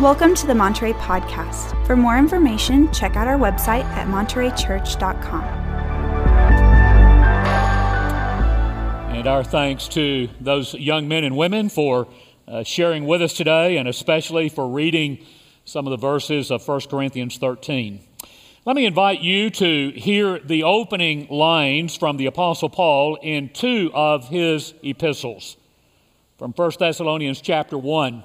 Welcome to the Monterey Podcast. For more information, check out our website at montereychurch.com. And our thanks to those young men and women for uh, sharing with us today, and especially for reading some of the verses of 1 Corinthians 13. Let me invite you to hear the opening lines from the Apostle Paul in two of his epistles. From 1 Thessalonians chapter 1.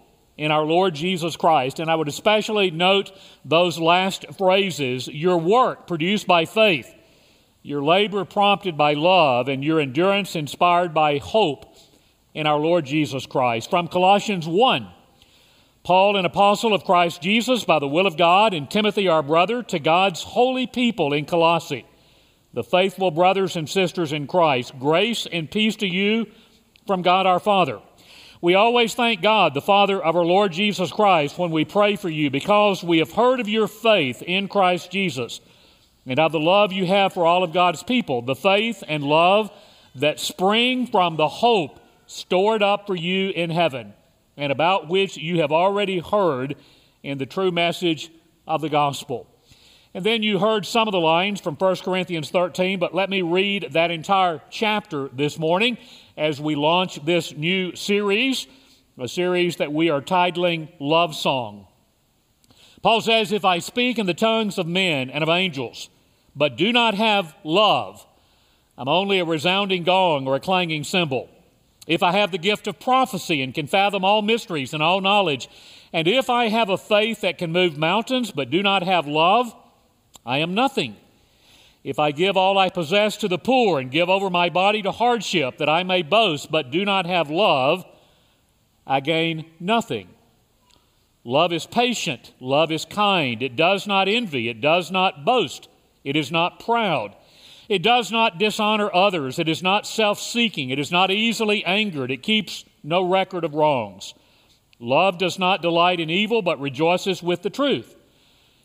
in our Lord Jesus Christ. And I would especially note those last phrases your work produced by faith, your labor prompted by love, and your endurance inspired by hope in our Lord Jesus Christ. From Colossians 1 Paul, an apostle of Christ Jesus by the will of God, and Timothy, our brother, to God's holy people in Colossae, the faithful brothers and sisters in Christ, grace and peace to you from God our Father. We always thank God, the Father of our Lord Jesus Christ, when we pray for you because we have heard of your faith in Christ Jesus and of the love you have for all of God's people, the faith and love that spring from the hope stored up for you in heaven and about which you have already heard in the true message of the gospel. And then you heard some of the lines from 1 Corinthians 13, but let me read that entire chapter this morning as we launch this new series, a series that we are titling Love Song. Paul says, If I speak in the tongues of men and of angels, but do not have love, I'm only a resounding gong or a clanging cymbal. If I have the gift of prophecy and can fathom all mysteries and all knowledge, and if I have a faith that can move mountains but do not have love, I am nothing. If I give all I possess to the poor and give over my body to hardship that I may boast but do not have love, I gain nothing. Love is patient. Love is kind. It does not envy. It does not boast. It is not proud. It does not dishonor others. It is not self seeking. It is not easily angered. It keeps no record of wrongs. Love does not delight in evil, but rejoices with the truth.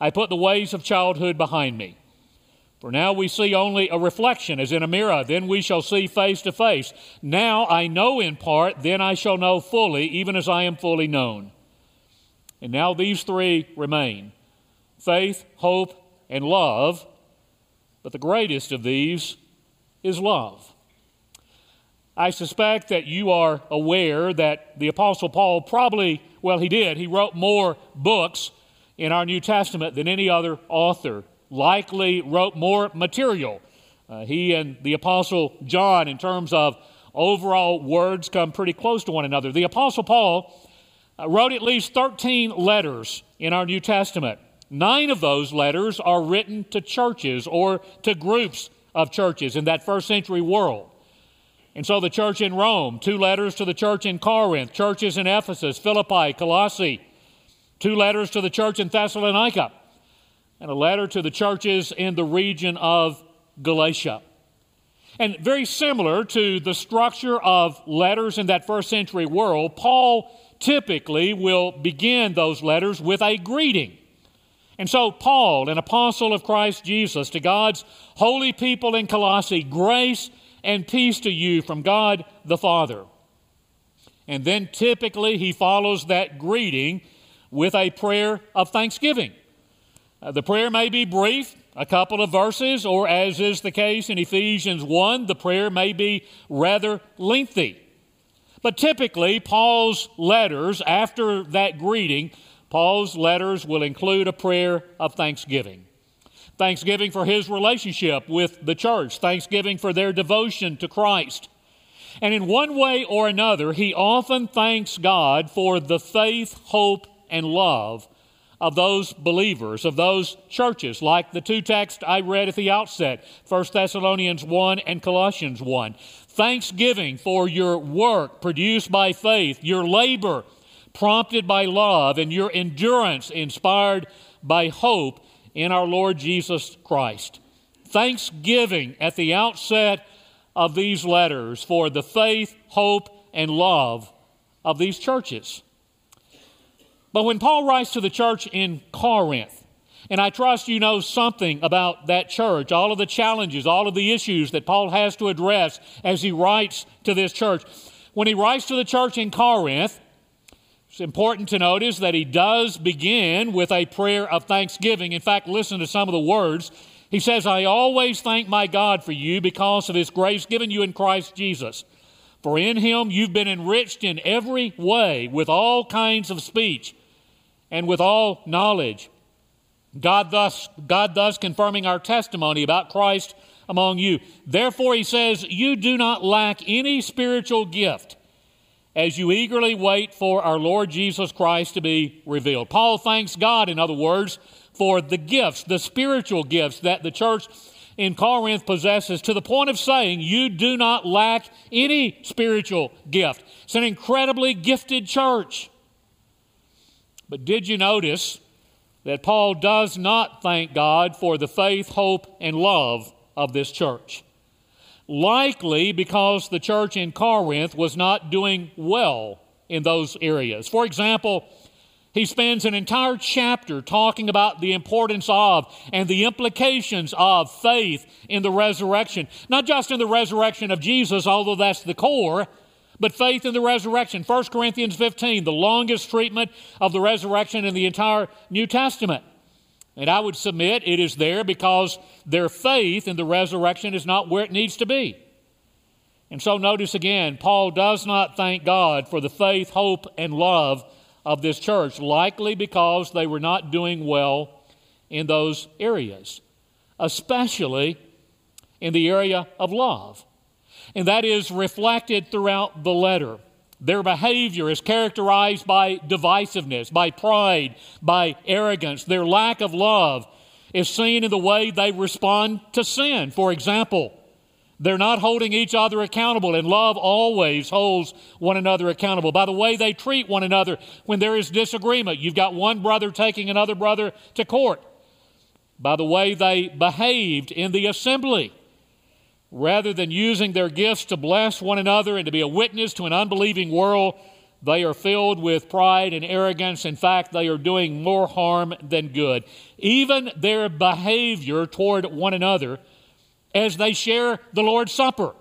I put the ways of childhood behind me. For now we see only a reflection as in a mirror, then we shall see face to face. Now I know in part, then I shall know fully, even as I am fully known. And now these three remain faith, hope, and love, but the greatest of these is love. I suspect that you are aware that the Apostle Paul probably, well, he did, he wrote more books in our New Testament than any other author, likely wrote more material. Uh, he and the Apostle John, in terms of overall words, come pretty close to one another. The Apostle Paul uh, wrote at least 13 letters in our New Testament. Nine of those letters are written to churches or to groups of churches in that first century world. And so the church in Rome, two letters to the church in Corinth, churches in Ephesus, Philippi, Colossae, two letters to the church in Thessalonica, and a letter to the churches in the region of Galatia. And very similar to the structure of letters in that first century world, Paul typically will begin those letters with a greeting. And so, Paul, an apostle of Christ Jesus, to God's holy people in Colossae, grace and peace to you from God the Father. And then typically he follows that greeting with a prayer of thanksgiving. Uh, the prayer may be brief, a couple of verses, or as is the case in Ephesians 1, the prayer may be rather lengthy. But typically, Paul's letters, after that greeting, Paul's letters will include a prayer of thanksgiving. thanksgiving for his relationship with the church, thanksgiving for their devotion to Christ. And in one way or another, he often thanks God for the faith, hope, and love of those believers, of those churches, like the two texts I read at the outset 1 Thessalonians 1 and Colossians 1. Thanksgiving for your work produced by faith, your labor prompted by love, and your endurance inspired by hope in our Lord Jesus Christ. Thanksgiving at the outset of these letters for the faith, hope, and love of these churches. But when Paul writes to the church in Corinth, and I trust you know something about that church, all of the challenges, all of the issues that Paul has to address as he writes to this church. When he writes to the church in Corinth, it's important to notice that he does begin with a prayer of thanksgiving. In fact, listen to some of the words. He says, I always thank my God for you because of his grace given you in Christ Jesus. For in him you've been enriched in every way with all kinds of speech and with all knowledge. God thus, God thus confirming our testimony about Christ among you. Therefore, he says, You do not lack any spiritual gift as you eagerly wait for our Lord Jesus Christ to be revealed. Paul thanks God, in other words, for the gifts, the spiritual gifts that the church in Corinth possesses, to the point of saying, You do not lack any spiritual gift. It's an incredibly gifted church. But did you notice that Paul does not thank God for the faith, hope, and love of this church? likely because the church in Corinth was not doing well in those areas. For example, he spends an entire chapter talking about the importance of and the implications of faith in the resurrection. Not just in the resurrection of Jesus, although that's the core, but faith in the resurrection. 1 Corinthians 15, the longest treatment of the resurrection in the entire New Testament. And I would submit it is there because their faith in the resurrection is not where it needs to be. And so notice again, Paul does not thank God for the faith, hope, and love of this church, likely because they were not doing well in those areas, especially in the area of love. And that is reflected throughout the letter. Their behavior is characterized by divisiveness, by pride, by arrogance. Their lack of love is seen in the way they respond to sin. For example, they're not holding each other accountable, and love always holds one another accountable. By the way they treat one another when there is disagreement, you've got one brother taking another brother to court. By the way they behaved in the assembly Rather than using their gifts to bless one another and to be a witness to an unbelieving world, they are filled with pride and arrogance. In fact, they are doing more harm than good. Even their behavior toward one another as they share the Lord's Supper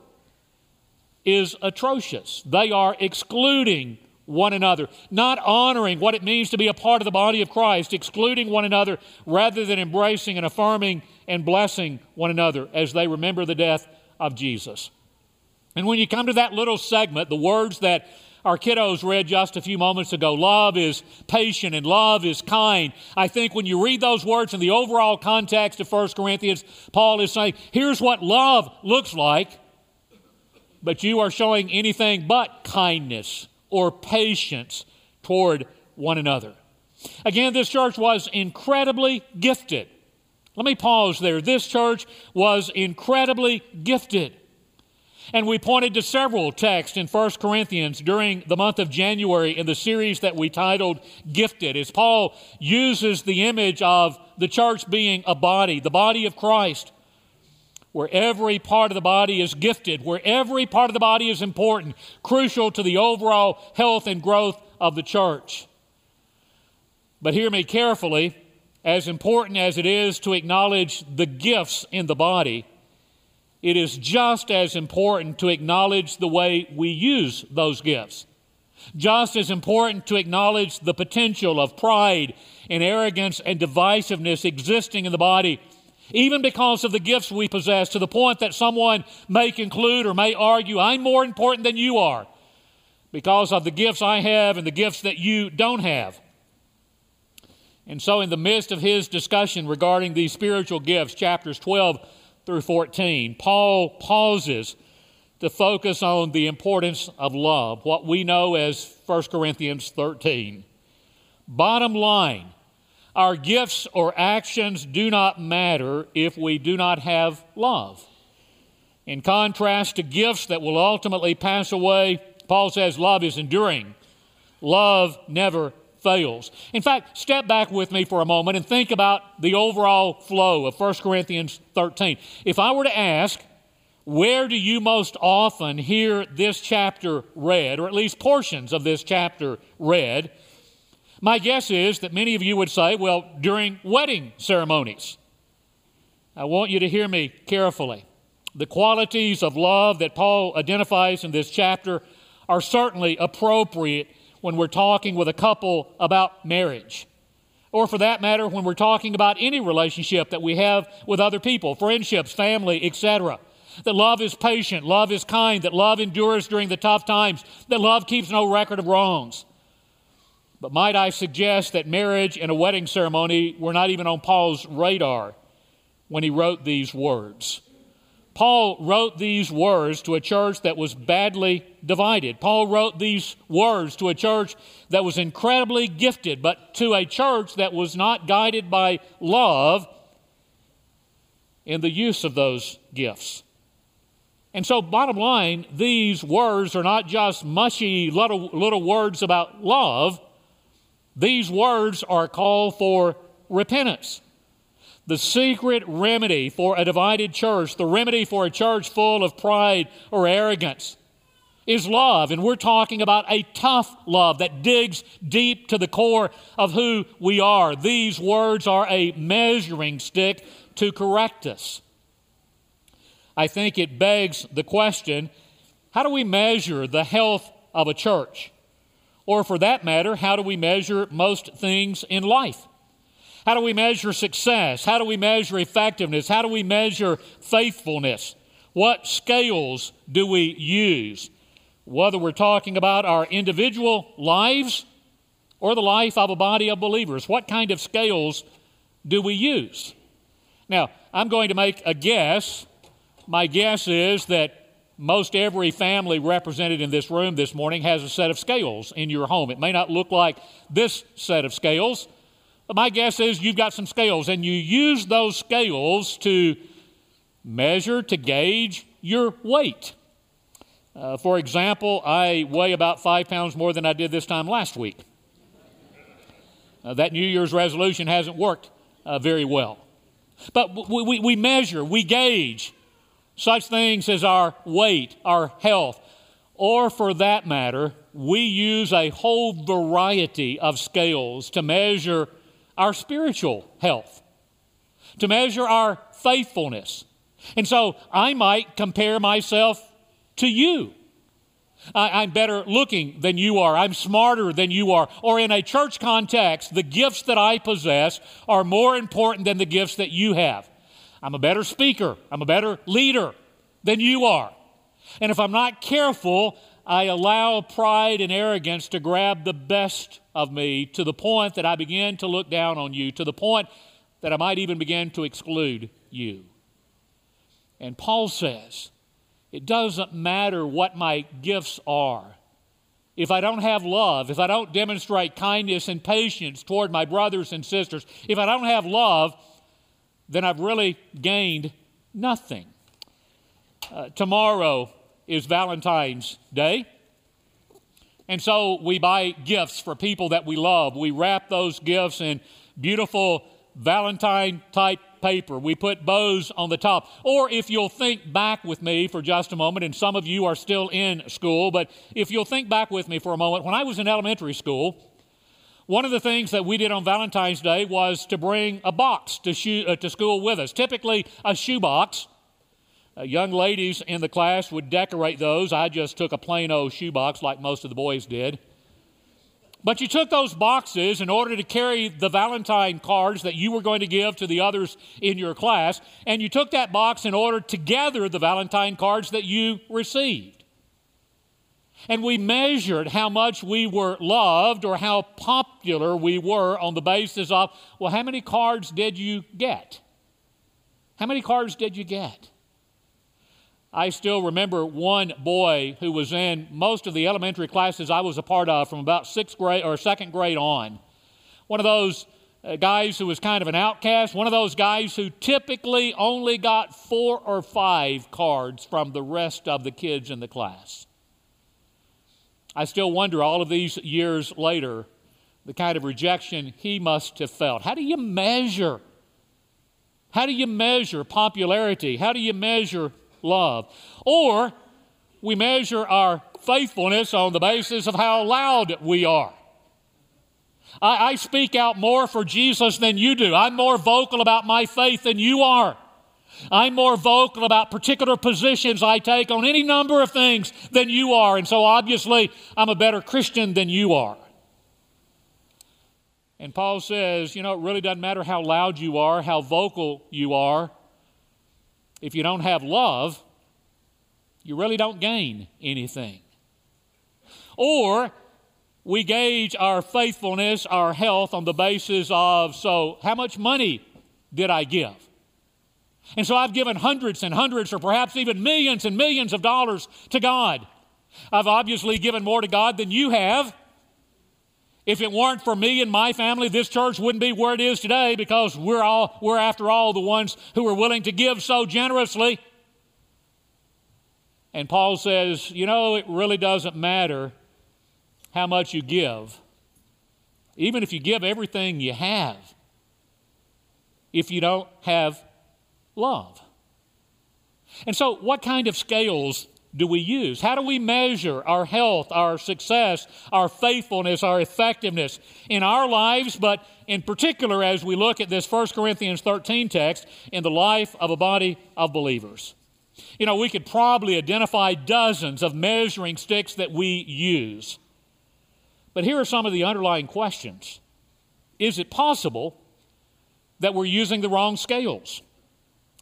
is atrocious. They are excluding one another, not honoring what it means to be a part of the body of Christ, excluding one another rather than embracing and affirming and blessing one another as they remember the death of Jesus. And when you come to that little segment, the words that our kiddos read just a few moments ago love is patient and love is kind. I think when you read those words in the overall context of 1 Corinthians, Paul is saying, here's what love looks like, but you are showing anything but kindness or patience toward one another. Again, this church was incredibly gifted. Let me pause there. This church was incredibly gifted. And we pointed to several texts in 1 Corinthians during the month of January in the series that we titled Gifted, as Paul uses the image of the church being a body, the body of Christ, where every part of the body is gifted, where every part of the body is important, crucial to the overall health and growth of the church. But hear me carefully as important as it is to acknowledge the gifts in the body, it is just as important to acknowledge the way we use those gifts. Just as important to acknowledge the potential of pride and arrogance and divisiveness existing in the body, even because of the gifts we possess, to the point that someone may conclude or may argue, I'm more important than you are because of the gifts I have and the gifts that you don't have. And so, in the midst of his discussion regarding these spiritual gifts, chapters 12 through 14, Paul pauses to focus on the importance of love, what we know as 1 Corinthians 13. Bottom line, our gifts or actions do not matter if we do not have love. In contrast to gifts that will ultimately pass away, Paul says love is enduring. Love never fails. In fact, step back with me for a moment and think about the overall flow of 1 Corinthians 13. If I were to ask, where do you most often hear this chapter read, or at least portions of this chapter read? My guess is that many of you would say, well, during wedding ceremonies. I want you to hear me carefully. The qualities of love that Paul identifies in this chapter are certainly appropriate when we're talking with a couple about marriage. Or for that matter, when we're talking about any relationship that we have with other people, friendships, family, etc. That love is patient, love is kind, that love endures during the tough times, that love keeps no record of wrongs. But might I suggest that marriage and a wedding ceremony were not even on Paul's radar when he wrote these words? Paul wrote these words to a church that was badly divided. Paul wrote these words to a church that was incredibly gifted, but to a church that was not guided by love in the use of those gifts. And so, bottom line, these words are not just mushy little, little words about love. These words are a call for repentance. The secret remedy for a divided church, the remedy for a church full of pride or arrogance, is love. And we're talking about a tough love that digs deep to the core of who we are. These words are a measuring stick to correct us. I think it begs the question how do we measure the health of a church? Or, for that matter, how do we measure most things in life? How do we measure success? How do we measure effectiveness? How do we measure faithfulness? What scales do we use? Whether we're talking about our individual lives or the life of a body of believers, what kind of scales do we use? Now, I'm going to make a guess. My guess is that most every family represented in this room this morning has a set of scales in your home. It may not look like this set of scales, my guess is you've got some scales, and you use those scales to measure, to gauge your weight. Uh, for example, I weigh about five pounds more than I did this time last week. Uh, that New Year's resolution hasn't worked uh, very well. But we, we, we measure, we gauge such things as our weight, our health, or for that matter, we use a whole variety of scales to measure our spiritual health, to measure our faithfulness. And so I might compare myself to you. I, am better looking than you are. I'm smarter than you are. Or in a church context, the gifts that I possess are more important than the gifts that you have. I'm a better speaker. I'm a better leader than you are. And if I'm not careful, I allow pride and arrogance to grab the best of me to the point that I begin to look down on you, to the point that I might even begin to exclude you. And Paul says, it doesn't matter what my gifts are. If I don't have love, if I don't demonstrate kindness and patience toward my brothers and sisters, if I don't have love, then I've really gained nothing. Uh, tomorrow is Valentine's Day. And so we buy gifts for people that we love. We wrap those gifts in beautiful Valentine type paper. We put bows on the top. Or if you'll think back with me for just a moment, and some of you are still in school, but if you'll think back with me for a moment, when I was in elementary school, one of the things that we did on Valentine's Day was to bring a box to, shoe, uh, to school with us, typically a shoebox uh, young ladies in the class would decorate those. I just took a plain old shoebox like most of the boys did. But you took those boxes in order to carry the Valentine cards that you were going to give to the others in your class, and you took that box in order to gather the Valentine cards that you received. And we measured how much we were loved or how popular we were on the basis of, well, how many cards did you get? How many cards did you get? I still remember one boy who was in most of the elementary classes I was a part of from about sixth grade or second grade on. One of those uh, guys who was kind of an outcast, one of those guys who typically only got four or five cards from the rest of the kids in the class. I still wonder all of these years later the kind of rejection he must have felt. How do you measure? How do you measure popularity? How do you measure love. Or we measure our faithfulness on the basis of how loud we are. I, I, speak out more for Jesus than you do. I'm more vocal about my faith than you are. I'm more vocal about particular positions I take on any number of things than you are. And so obviously, I'm a better Christian than you are. And Paul says, you know, it really doesn't matter how loud you are, how vocal you are if you don't have love, you really don't gain anything. Or we gauge our faithfulness, our health on the basis of so, how much money did I give? And so I've given hundreds and hundreds, or perhaps even millions and millions of dollars to God. I've obviously given more to God than you have. If it weren't for me and my family, this church wouldn't be where it is today because we're all we're after all the ones who are willing to give so generously. And Paul says, you know, it really doesn't matter how much you give. Even if you give everything you have, if you don't have love. And so, what kind of scales do we use? How do we measure our health, our success, our faithfulness, our effectiveness in our lives, but in particular as we look at this 1 Corinthians 13 text in the life of a body of believers? You know, we could probably identify dozens of measuring sticks that we use. But here are some of the underlying questions Is it possible that we're using the wrong scales?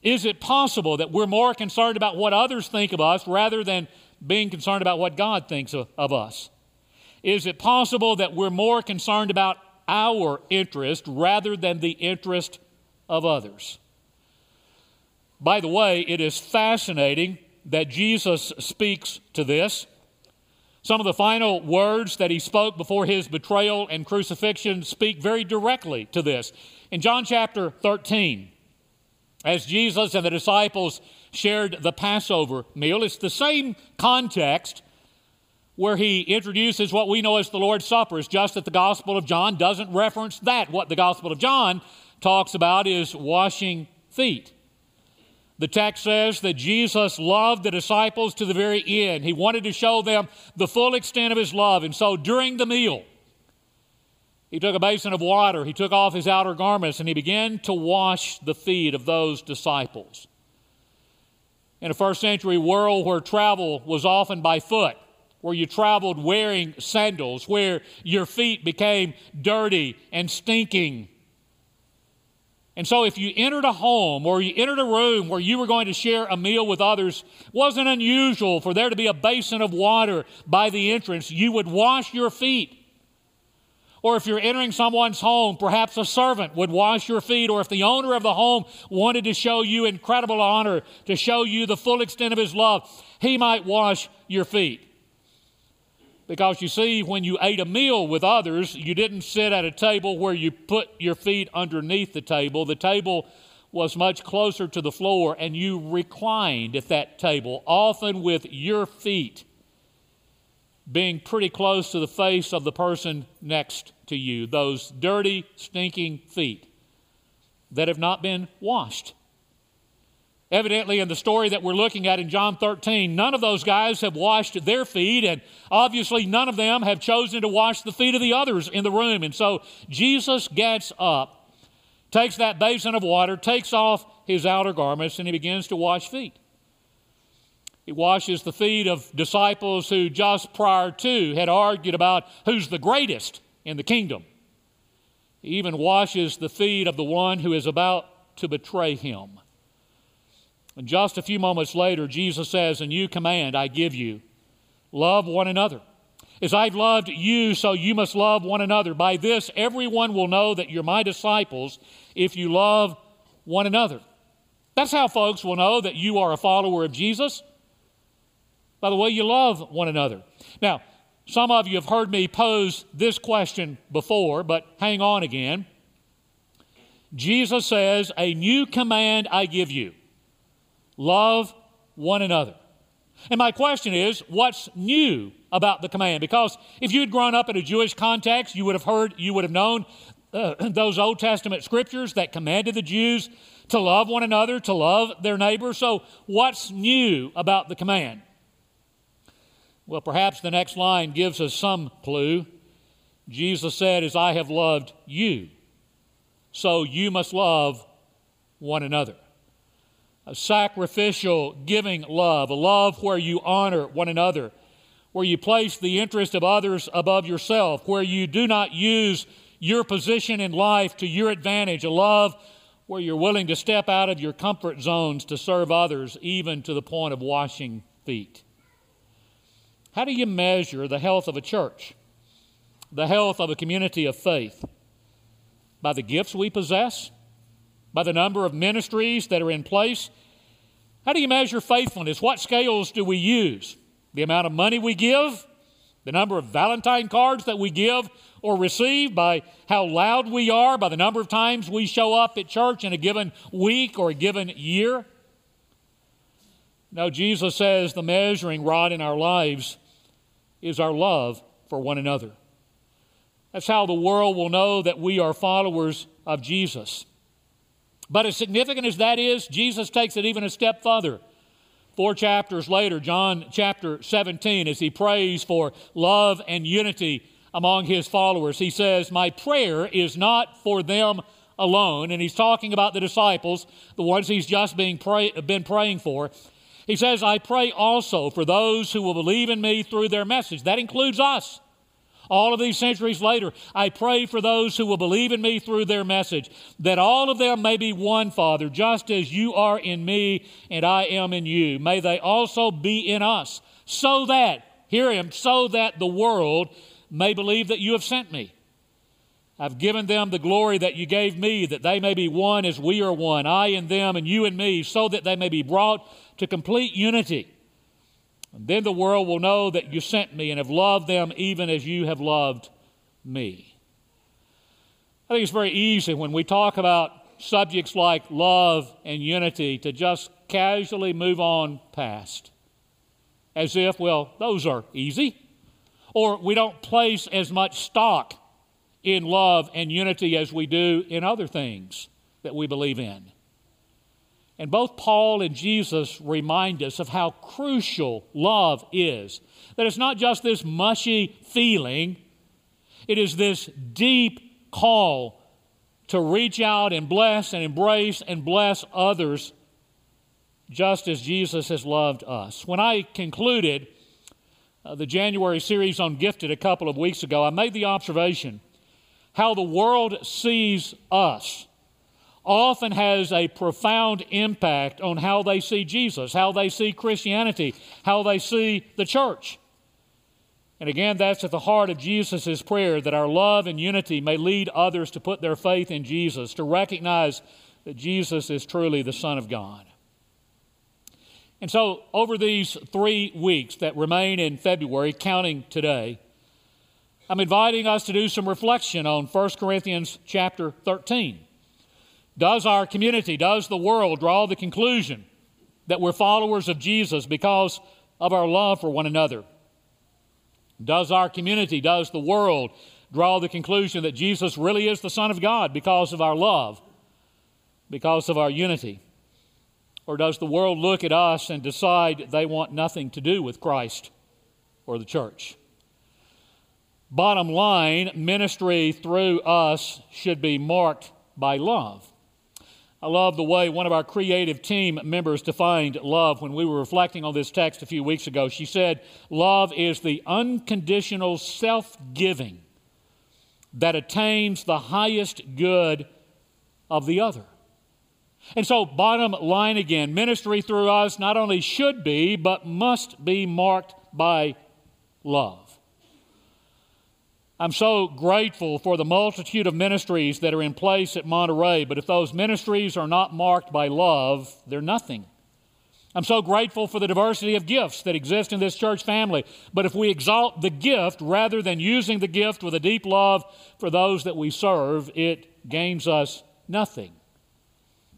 Is it possible that we're more concerned about what others think of us rather than being concerned about what God thinks of, of us? Is it possible that we're more concerned about our interest rather than the interest of others? By the way, it is fascinating that Jesus speaks to this. Some of the final words that he spoke before his betrayal and crucifixion speak very directly to this. In John chapter 13, as Jesus and the disciples shared the Passover meal. It's the same context where he introduces what we know as the Lord's Supper. It's just that the Gospel of John doesn't reference that. What the Gospel of John talks about is washing feet. The text says that Jesus loved the disciples to the very end. He wanted to show them the full extent of his love. And so during the meal, he took a basin of water, he took off his outer garments, and he began to wash the feet of those disciples. In a first century world where travel was often by foot, where you traveled wearing sandals, where your feet became dirty and stinking. And so, if you entered a home or you entered a room where you were going to share a meal with others, wasn't unusual for there to be a basin of water by the entrance. You would wash your feet. Or if you're entering someone's home, perhaps a servant would wash your feet. Or if the owner of the home wanted to show you incredible honor, to show you the full extent of his love, he might wash your feet. Because you see, when you ate a meal with others, you didn't sit at a table where you put your feet underneath the table. The table was much closer to the floor, and you reclined at that table, often with your feet being pretty close to the face of the person next to you, those dirty, stinking feet that have not been washed. Evidently, in the story that we're looking at in John 13, none of those guys have washed their feet, and obviously, none of them have chosen to wash the feet of the others in the room. And so, Jesus gets up, takes that basin of water, takes off his outer garments, and he begins to wash feet. He washes the feet of disciples who just prior to had argued about who's the greatest in the kingdom. He even washes the feet of the one who is about to betray him. And just a few moments later, Jesus says, A new command I give you love one another. As I've loved you, so you must love one another. By this, everyone will know that you're my disciples if you love one another. That's how folks will know that you are a follower of Jesus. By the way, you love one another. Now, some of you have heard me pose this question before, but hang on again. Jesus says, A new command I give you love one another. And my question is, what's new about the command? Because if you'd grown up in a Jewish context, you would have heard, you would have known uh, those Old Testament scriptures that commanded the Jews to love one another, to love their neighbor. So, what's new about the command? Well, perhaps the next line gives us some clue. Jesus said, As I have loved you, so you must love one another. A sacrificial, giving love, a love where you honor one another, where you place the interest of others above yourself, where you do not use your position in life to your advantage, a love where you're willing to step out of your comfort zones to serve others, even to the point of washing feet. How do you measure the health of a church, the health of a community of faith? By the gifts we possess? By the number of ministries that are in place? How do you measure faithfulness? What scales do we use? The amount of money we give? The number of Valentine cards that we give or receive? By how loud we are? By the number of times we show up at church in a given week or a given year? No, Jesus says the measuring rod in our lives is our love for one another. That's how the world will know that we are followers of Jesus. But as significant as that is, Jesus takes it even a step further. Four chapters later, John chapter 17, as he prays for love and unity among his followers, he says, My prayer is not for them alone. And he's talking about the disciples, the ones he's just being pray, been praying for. He says, I pray also for those who will believe in me through their message. That includes us. All of these centuries later, I pray for those who will believe in me through their message, that all of them may be one, Father, just as you are in me and I am in you. May they also be in us, so that, hear him, so that the world may believe that you have sent me. I've given them the glory that you gave me, that they may be one as we are one, I and them and you and me, so that they may be brought to complete unity. And then the world will know that you sent me and have loved them even as you have loved me. I think it's very easy when we talk about subjects like love and unity to just casually move on past. As if, well, those are easy. Or we don't place as much stock in love and unity as we do in other things that we believe in. And both Paul and Jesus remind us of how crucial love is. That it's not just this mushy feeling, it is this deep call to reach out and bless and embrace and bless others just as Jesus has loved us. When I concluded uh, the January series on Gifted a couple of weeks ago, I made the observation how the world sees us often has a profound impact on how they see Jesus, how they see Christianity, how they see the church. And again, that's at the heart of Jesus' prayer that our love and unity may lead others to put their faith in Jesus, to recognize that Jesus is truly the Son of God. And so, over these three weeks that remain in February, counting today, I'm inviting us to do some reflection on 1 Corinthians chapter 13. Does our community, does the world draw the conclusion that we're followers of Jesus because of our love for one another? Does our community, does the world draw the conclusion that Jesus really is the Son of God because of our love, because of our unity? Or does the world look at us and decide they want nothing to do with Christ or the church? Bottom line, ministry through us should be marked by love. I love the way one of our creative team members defined love when we were reflecting on this text a few weeks ago. She said, Love is the unconditional self giving that attains the highest good of the other. And so, bottom line again, ministry through us not only should be, but must be marked by love. I'm so grateful for the multitude of ministries that are in place at Monterey, but if those ministries are not marked by love, they're nothing. I'm so grateful for the diversity of gifts that exist in this church family, but if we exalt the gift rather than using the gift with a deep love for those that we serve, it gains us nothing.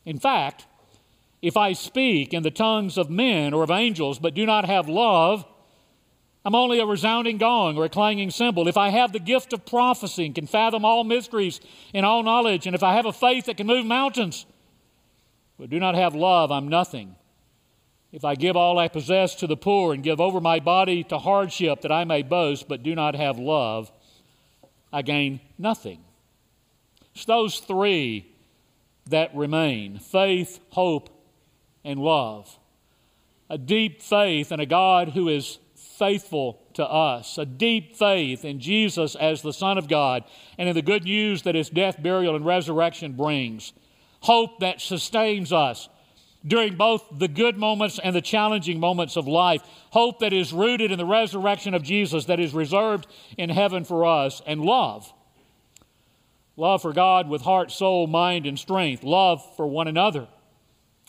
In fact, if I speak in the tongues of men or of angels but do not have love, I'm only a resounding gong or a clanging cymbal. If I have the gift of prophecy and can fathom all mysteries and all knowledge, and if I have a faith that can move mountains, but do not have love, I'm nothing. If I give all I possess to the poor and give over my body to hardship that I may boast, but do not have love, I gain nothing. It's those three that remain faith, hope, and love. A deep faith in a God who is faithful to us, a deep faith in Jesus as the Son of God, and in the good news that his death, burial, and resurrection brings. Hope that sustains us during both the good moments and the challenging moments of life. Hope that is rooted in the resurrection of Jesus that is reserved in heaven for us. And love. Love for God with heart, soul, mind, and strength. Love for one another.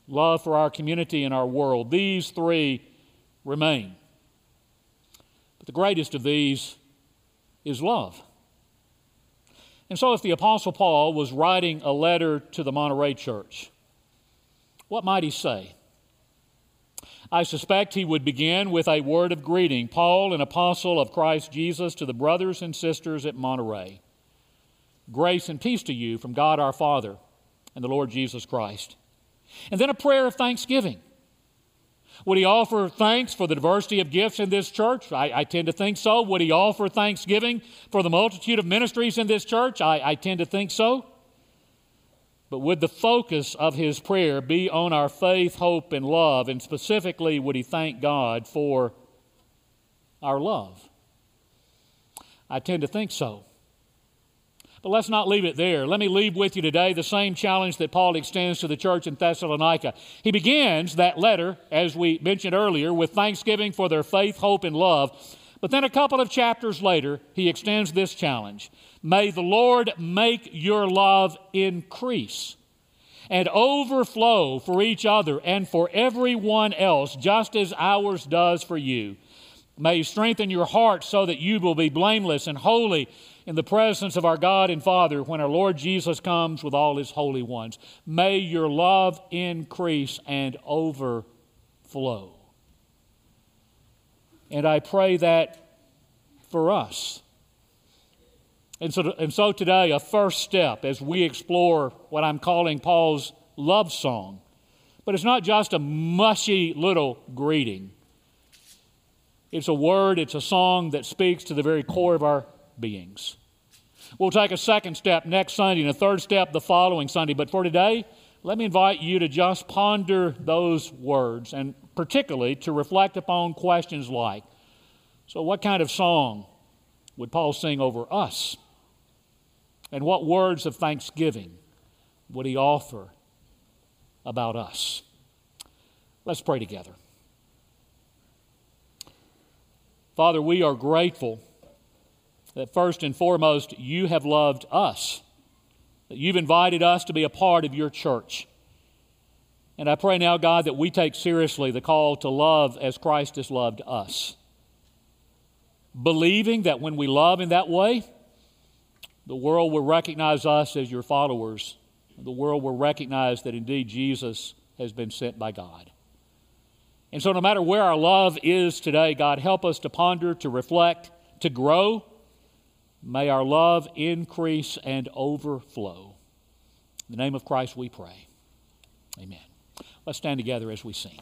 Love for our community and our world. These three remain. But the greatest of these is love. And so, if the Apostle Paul was writing a letter to the Monterey church, what might he say? I suspect he would begin with a word of greeting Paul, an apostle of Christ Jesus, to the brothers and sisters at Monterey. Grace and peace to you from God our Father and the Lord Jesus Christ. And then a prayer of thanksgiving. Would he offer thanks for the diversity of gifts in this church? I, I, tend to think so. Would he offer thanksgiving for the multitude of ministries in this church? I, I tend to think so. But would the focus of his prayer be on our faith, hope, and love? And specifically, would he thank God for our love? I tend to think so. But let's not leave it there. Let me leave with you today the same challenge that Paul extends to the church in Thessalonica. He begins that letter, as we mentioned earlier, with thanksgiving for their faith, hope, and love. But then a couple of chapters later, he extends this challenge May the Lord make your love increase and overflow for each other and for everyone else, just as ours does for you. May you strengthen your heart so that you will be blameless and holy in the presence of our God and Father when our Lord Jesus comes with all his holy ones. May your love increase and overflow. And I pray that for us. And so, and so today, a first step as we explore what I'm calling Paul's love song. But it's not just a mushy little greeting. It's a word, it's a song that speaks to the very core of our beings. We'll take a second step next Sunday and a third step the following Sunday. But for today, let me invite you to just ponder those words and particularly to reflect upon questions like so, what kind of song would Paul sing over us? And what words of thanksgiving would he offer about us? Let's pray together. Father, we are grateful that first and foremost, you have loved us, that you've invited us to be a part of your church. And I pray now, God, that we take seriously the call to love as Christ has loved us. Believing that when we love in that way, the world will recognize us as your followers. The world will recognize that indeed Jesus has been sent by God. And so, no matter where our love is today, God, help us to ponder, to reflect, to grow May our love increase and overflow. In the name of Christ we pray. Amen. Let's stand together as we sing.